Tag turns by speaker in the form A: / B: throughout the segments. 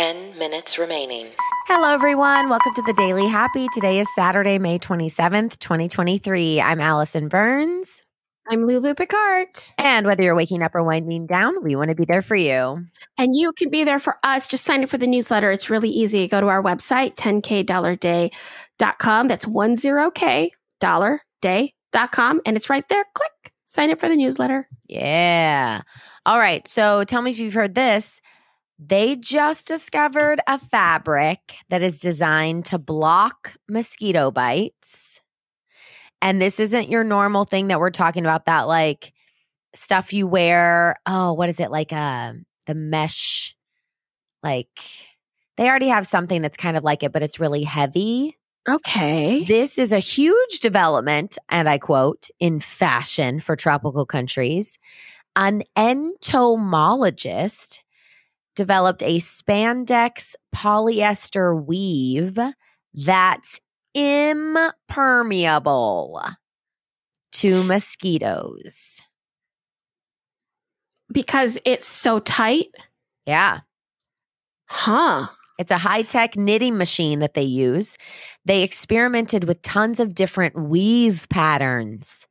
A: 10 minutes remaining.
B: Hello, everyone. Welcome to the Daily Happy. Today is Saturday, May 27th, 2023. I'm Allison Burns.
C: I'm Lulu Picard.
B: And whether you're waking up or winding down, we want to be there for you.
C: And you can be there for us. Just sign up for the newsletter. It's really easy. Go to our website, 10kdollarday.com. That's 10k dollar day.com. And it's right there. Click, sign up for the newsletter.
B: Yeah. All right. So tell me if you've heard this. They just discovered a fabric that is designed to block mosquito bites. And this isn't your normal thing that we're talking about, that like stuff you wear. Oh, what is it? Like uh, the mesh, like they already have something that's kind of like it, but it's really heavy.
C: Okay.
B: This is a huge development, and I quote, in fashion for tropical countries. An entomologist developed a spandex polyester weave that's impermeable to mosquitoes.
C: Because it's so tight.
B: Yeah.
C: Huh.
B: It's a high tech knitting machine that they use. They experimented with tons of different weave patterns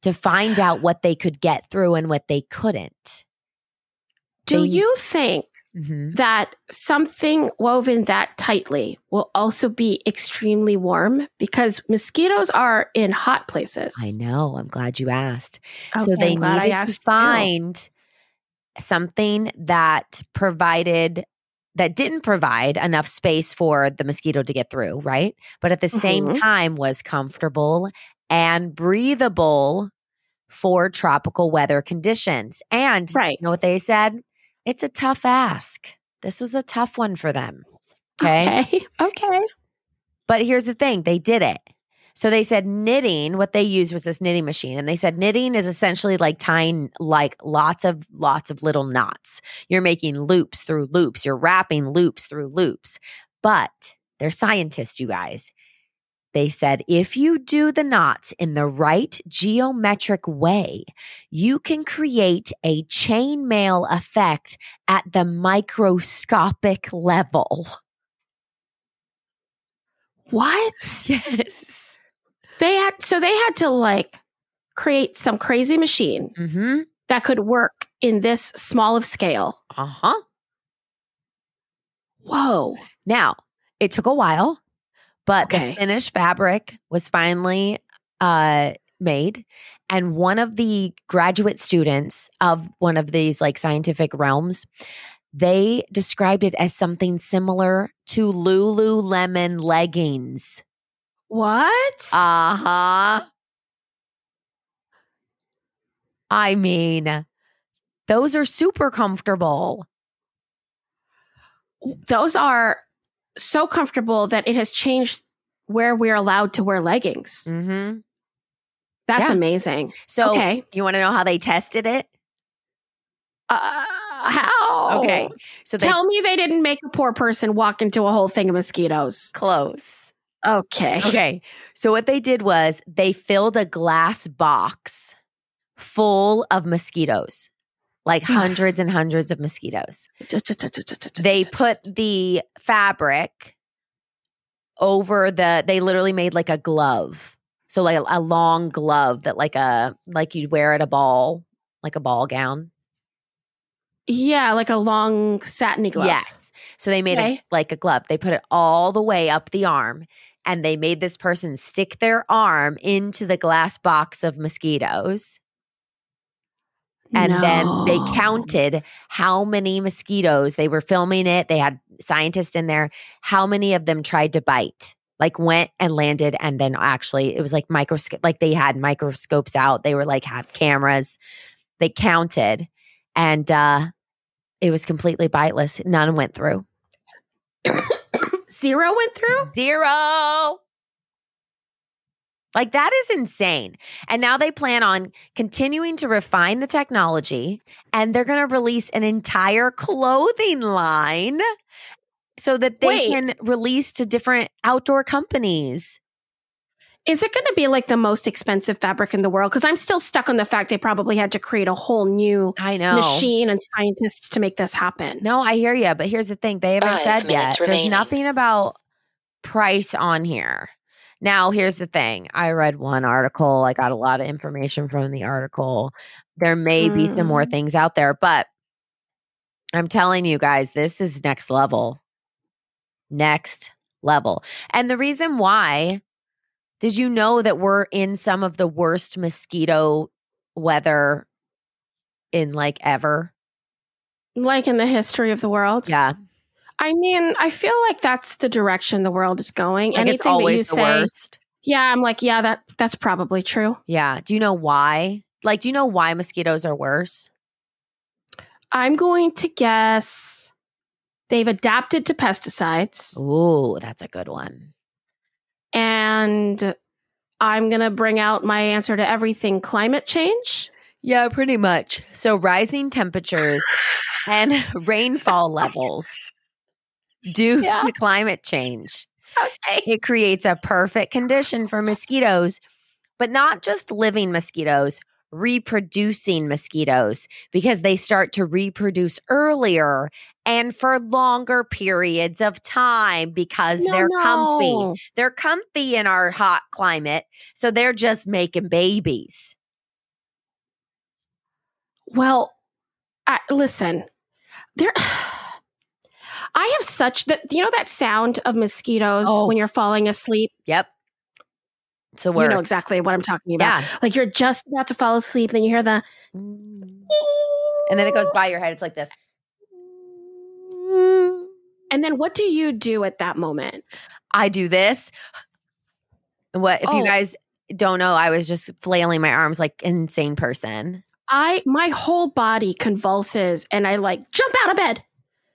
B: to find out what they could get through and what they couldn't.
C: Do you think
B: Mhm.
C: that something woven that tightly will also be extremely warm? Because mosquitoes are in hot places.
B: I know. I'm glad you asked. so they
C: I'm glad I
B: needed to find something that provided that didn't provide enough space for the mosquito to get through, right? But at the same
C: Mhm.
B: time was comfortable and breathable for tropical weather conditions. And
C: Right.
B: you know what they said? It's a tough ask. This was a tough one for them. Okay.
C: Okay. Okay.
B: But here's the thing they did it. So they said knitting, what they used was this knitting machine. And they said knitting is essentially like tying like lots of lots of little knots. You're making loops through loops, you're wrapping loops through loops. But they're scientists, you guys. They said if you do the knots in the right geometric way, you can create a chainmail effect at the microscopic level.
C: What?
B: Yes.
C: They had so they had to like create some crazy machine
B: Mm-hmm.
C: that could work in this small of scale.
B: Uh huh.
C: Whoa.
B: Now, it took a while, but
C: Okay.
B: the finished fabric was finally uh, made. And one of the graduate students of one of these like scientific realms, they described it as something similar to Lululemon leggings.
C: What?
B: Uh huh. I mean, those are super comfortable.
C: Those are so comfortable that it has changed where we're allowed to wear leggings.
B: Mm-hmm.
C: That's
B: Yeah.
C: amazing.
B: So,
C: okay.
B: you want to know how they tested it?
C: Uh, how?
B: Okay. So they
C: Tell me they didn't make a poor person walk into a whole thing of mosquitoes.
B: close.
C: Okay.
B: Okay. So what they did was they filled a glass box full of mosquitoes, like hundreds and hundreds of mosquitoes. They put the fabric over the they literally made like a glove. So like a, long glove that like a like you'd wear at a ball, like a ball gown.
C: Yeah, like a long satiny glove.
B: Yes. So they made
C: Okay.
B: it like a glove. They put it all the way up the arm and they made this person stick their arm into the glass box of mosquitoes. And then they counted how many mosquitoes they were filming it. They had scientists in there, how many of them tried to bite, like went and landed. And then actually, it was like microscope, like they had microscopes out. They were like, have cameras. They counted and uh, it was completely biteless. None went through.
C: Zero went through?
B: Zero. Like that is insane. And now they plan on continuing to refine the technology and they're going to release an entire clothing line so that they
C: Wait.
B: can release to different outdoor companies.
C: Is it going to be like the most expensive fabric in the world? Because I'm still stuck on the fact they probably had to create a whole new
B: I know.
C: machine and scientists to make this happen.
B: No, I hear you, but here's the thing: they haven't
A: Five
B: said yet.
A: minutes
B: There's nothing about price on here. Now, here's the thing: I read one article. I got a lot of information from the article. There may be some more
C: Mm.
B: things out there, but I'm telling you guys, this is next level. Next level. And the reason why, did you know that we're in some of the worst mosquito weather in like ever?
C: Like in the history of the world.
B: Yeah.
C: I mean, I feel like that's the direction the world is going.
B: Like
C: Anything
B: it's always
C: that
B: the
C: you say,
B: worst.
C: yeah, I'm like, yeah, that that's probably true.
B: Yeah. Do you know why? Like, do you know why mosquitoes are worse?
C: I'm going to guess they've adapted to pesticides,
B: Ooh, that's a good one.
C: and I'm gonna bring out my answer to everything: climate change.
B: Yeah, pretty much. So, rising temperatures and rainfall levels due
C: Yeah.
B: to climate change.
C: Okay.
B: It creates a perfect condition for mosquitoes, but not just living mosquitoes, reproducing mosquitoes because they start to reproduce earlier and for longer periods of time because they're comfy. They're comfy in our hot climate, so they're just making babies.
C: Well, I, listen, there. I have such that you know that sound of mosquitoes
B: Oh.
C: when you're falling asleep.
B: Yep. So
C: You know exactly what I'm talking about.
B: Yeah.
C: Like you're just about to fall asleep, then you hear the mm.
B: And then it goes by your head. It's like this.
C: And then what do you do at that moment?
B: I do this. What if you
C: Oh.
B: guys don't know? I was just flailing my arms like insane person.
C: I my whole body convulses and I like jump out of bed.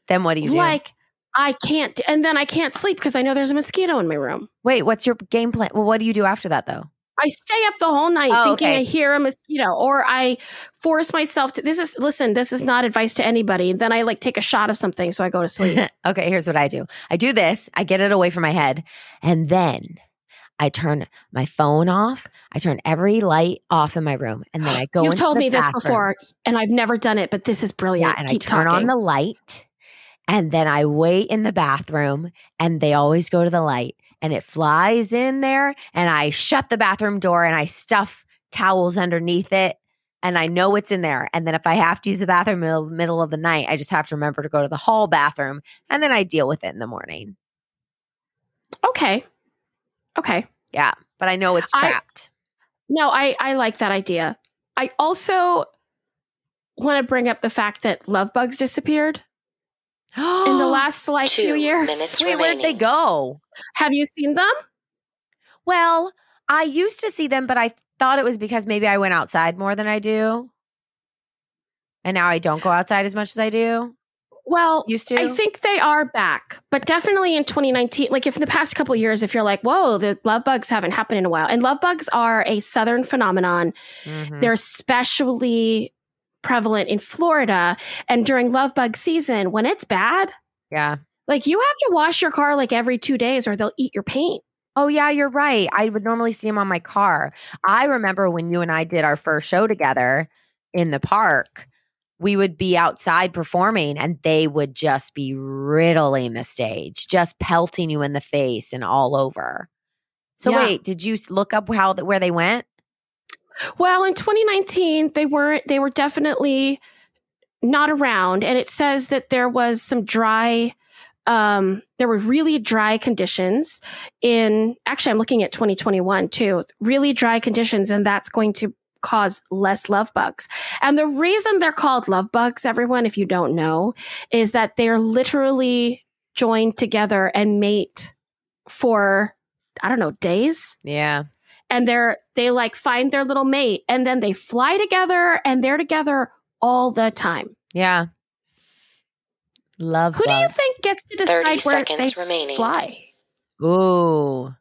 B: Then what do you do?
C: Like I can't and then I can't sleep because I know there's a mosquito in my room.
B: Wait, what's your game plan? Well, what do you do after that though?
C: I stay up the whole night
B: Oh,
C: thinking
B: okay.
C: I hear a mosquito or I force myself to this is listen, this is not advice to anybody. Then I like take a shot of something so I go to sleep.
B: okay, here's what I do. I do this. I get it away from my head, and then I turn my phone off. I turn every light off in my room, and then I go.
C: You've told me this
B: bathroom.
C: before and I've never done it, but this is brilliant.
B: Yeah, and
C: Keep
B: I turn
C: talking.
B: on the light and then I wait in the bathroom and they always go to the light and it flies in there and I shut the bathroom door and I stuff towels underneath it and I know it's in there. And then if I have to use the bathroom in the middle of the night, I just have to remember to go to the hall bathroom and then I deal with it in the morning.
C: okay. Okay.
B: Yeah, but I know it's
C: I-
B: trapped.
C: No, I I like that idea. I also want to bring up the fact that love bugs disappeared in the last like few years.
A: minutes
B: Wait, where'd they go?
C: Have you seen them?
B: Well, I used to see them, but I thought it was because maybe I went outside more than I do. And now I don't go outside as much as I do.
C: Well,
B: Used to.
C: I think they are back, but definitely in 2019. Like, if in the past couple years, if you're like, "Whoa, the love bugs haven't happened in a while," and love bugs are a southern phenomenon.
B: Mhm.
C: They're especially prevalent in Florida, and during love bug season, when it's bad,
B: yeah.
C: like you have to wash your car like every two days, or they'll eat your paint.
B: Oh, yeah, you're right. I would normally see them on my car. I remember when you and I did our first show together in the park, we would be outside performing and they would just be riddling the stage, just pelting you in the face and all over. So,
C: Yeah.
B: wait, did you look up how where they went?
C: Well, in 2019, they weren't. They were definitely not around, and it says that there was some dry. Um, there were really dry conditions in. Actually, I'm looking at 2021 too. Really dry conditions, and that's going to cause less love bugs. And the reason they're called love bugs, everyone, if you don't know, is that they're literally joined together and mate for I don't know days
B: Yeah.
C: And they're they like find their little mate and then they fly together and they're together all the time.
B: Yeah. Love
C: Who do you think gets to decide where they
A: remaining.
C: fly?
B: Ooh.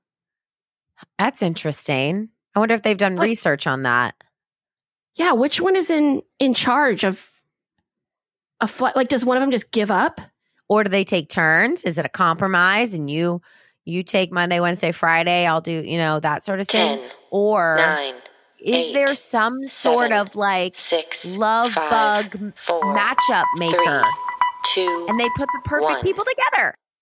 B: That's interesting. I wonder if they've done
C: Like-
B: research on that.
C: Yeah, which one is in in charge of a flight? Like, does one of them just give up?
B: Or do they take turns? Is it a compromise and you You take Monday, Wednesday, Friday. I'll do, you know, that sort of thing.
A: 10,
B: or
A: 9,
B: is
A: eight,
B: there some sort
A: seven,
B: of like
A: 6,
B: love
A: five,
B: bug
A: four,
B: matchup maker?
A: three, 2,
B: and they put the perfect
A: one.
B: people together.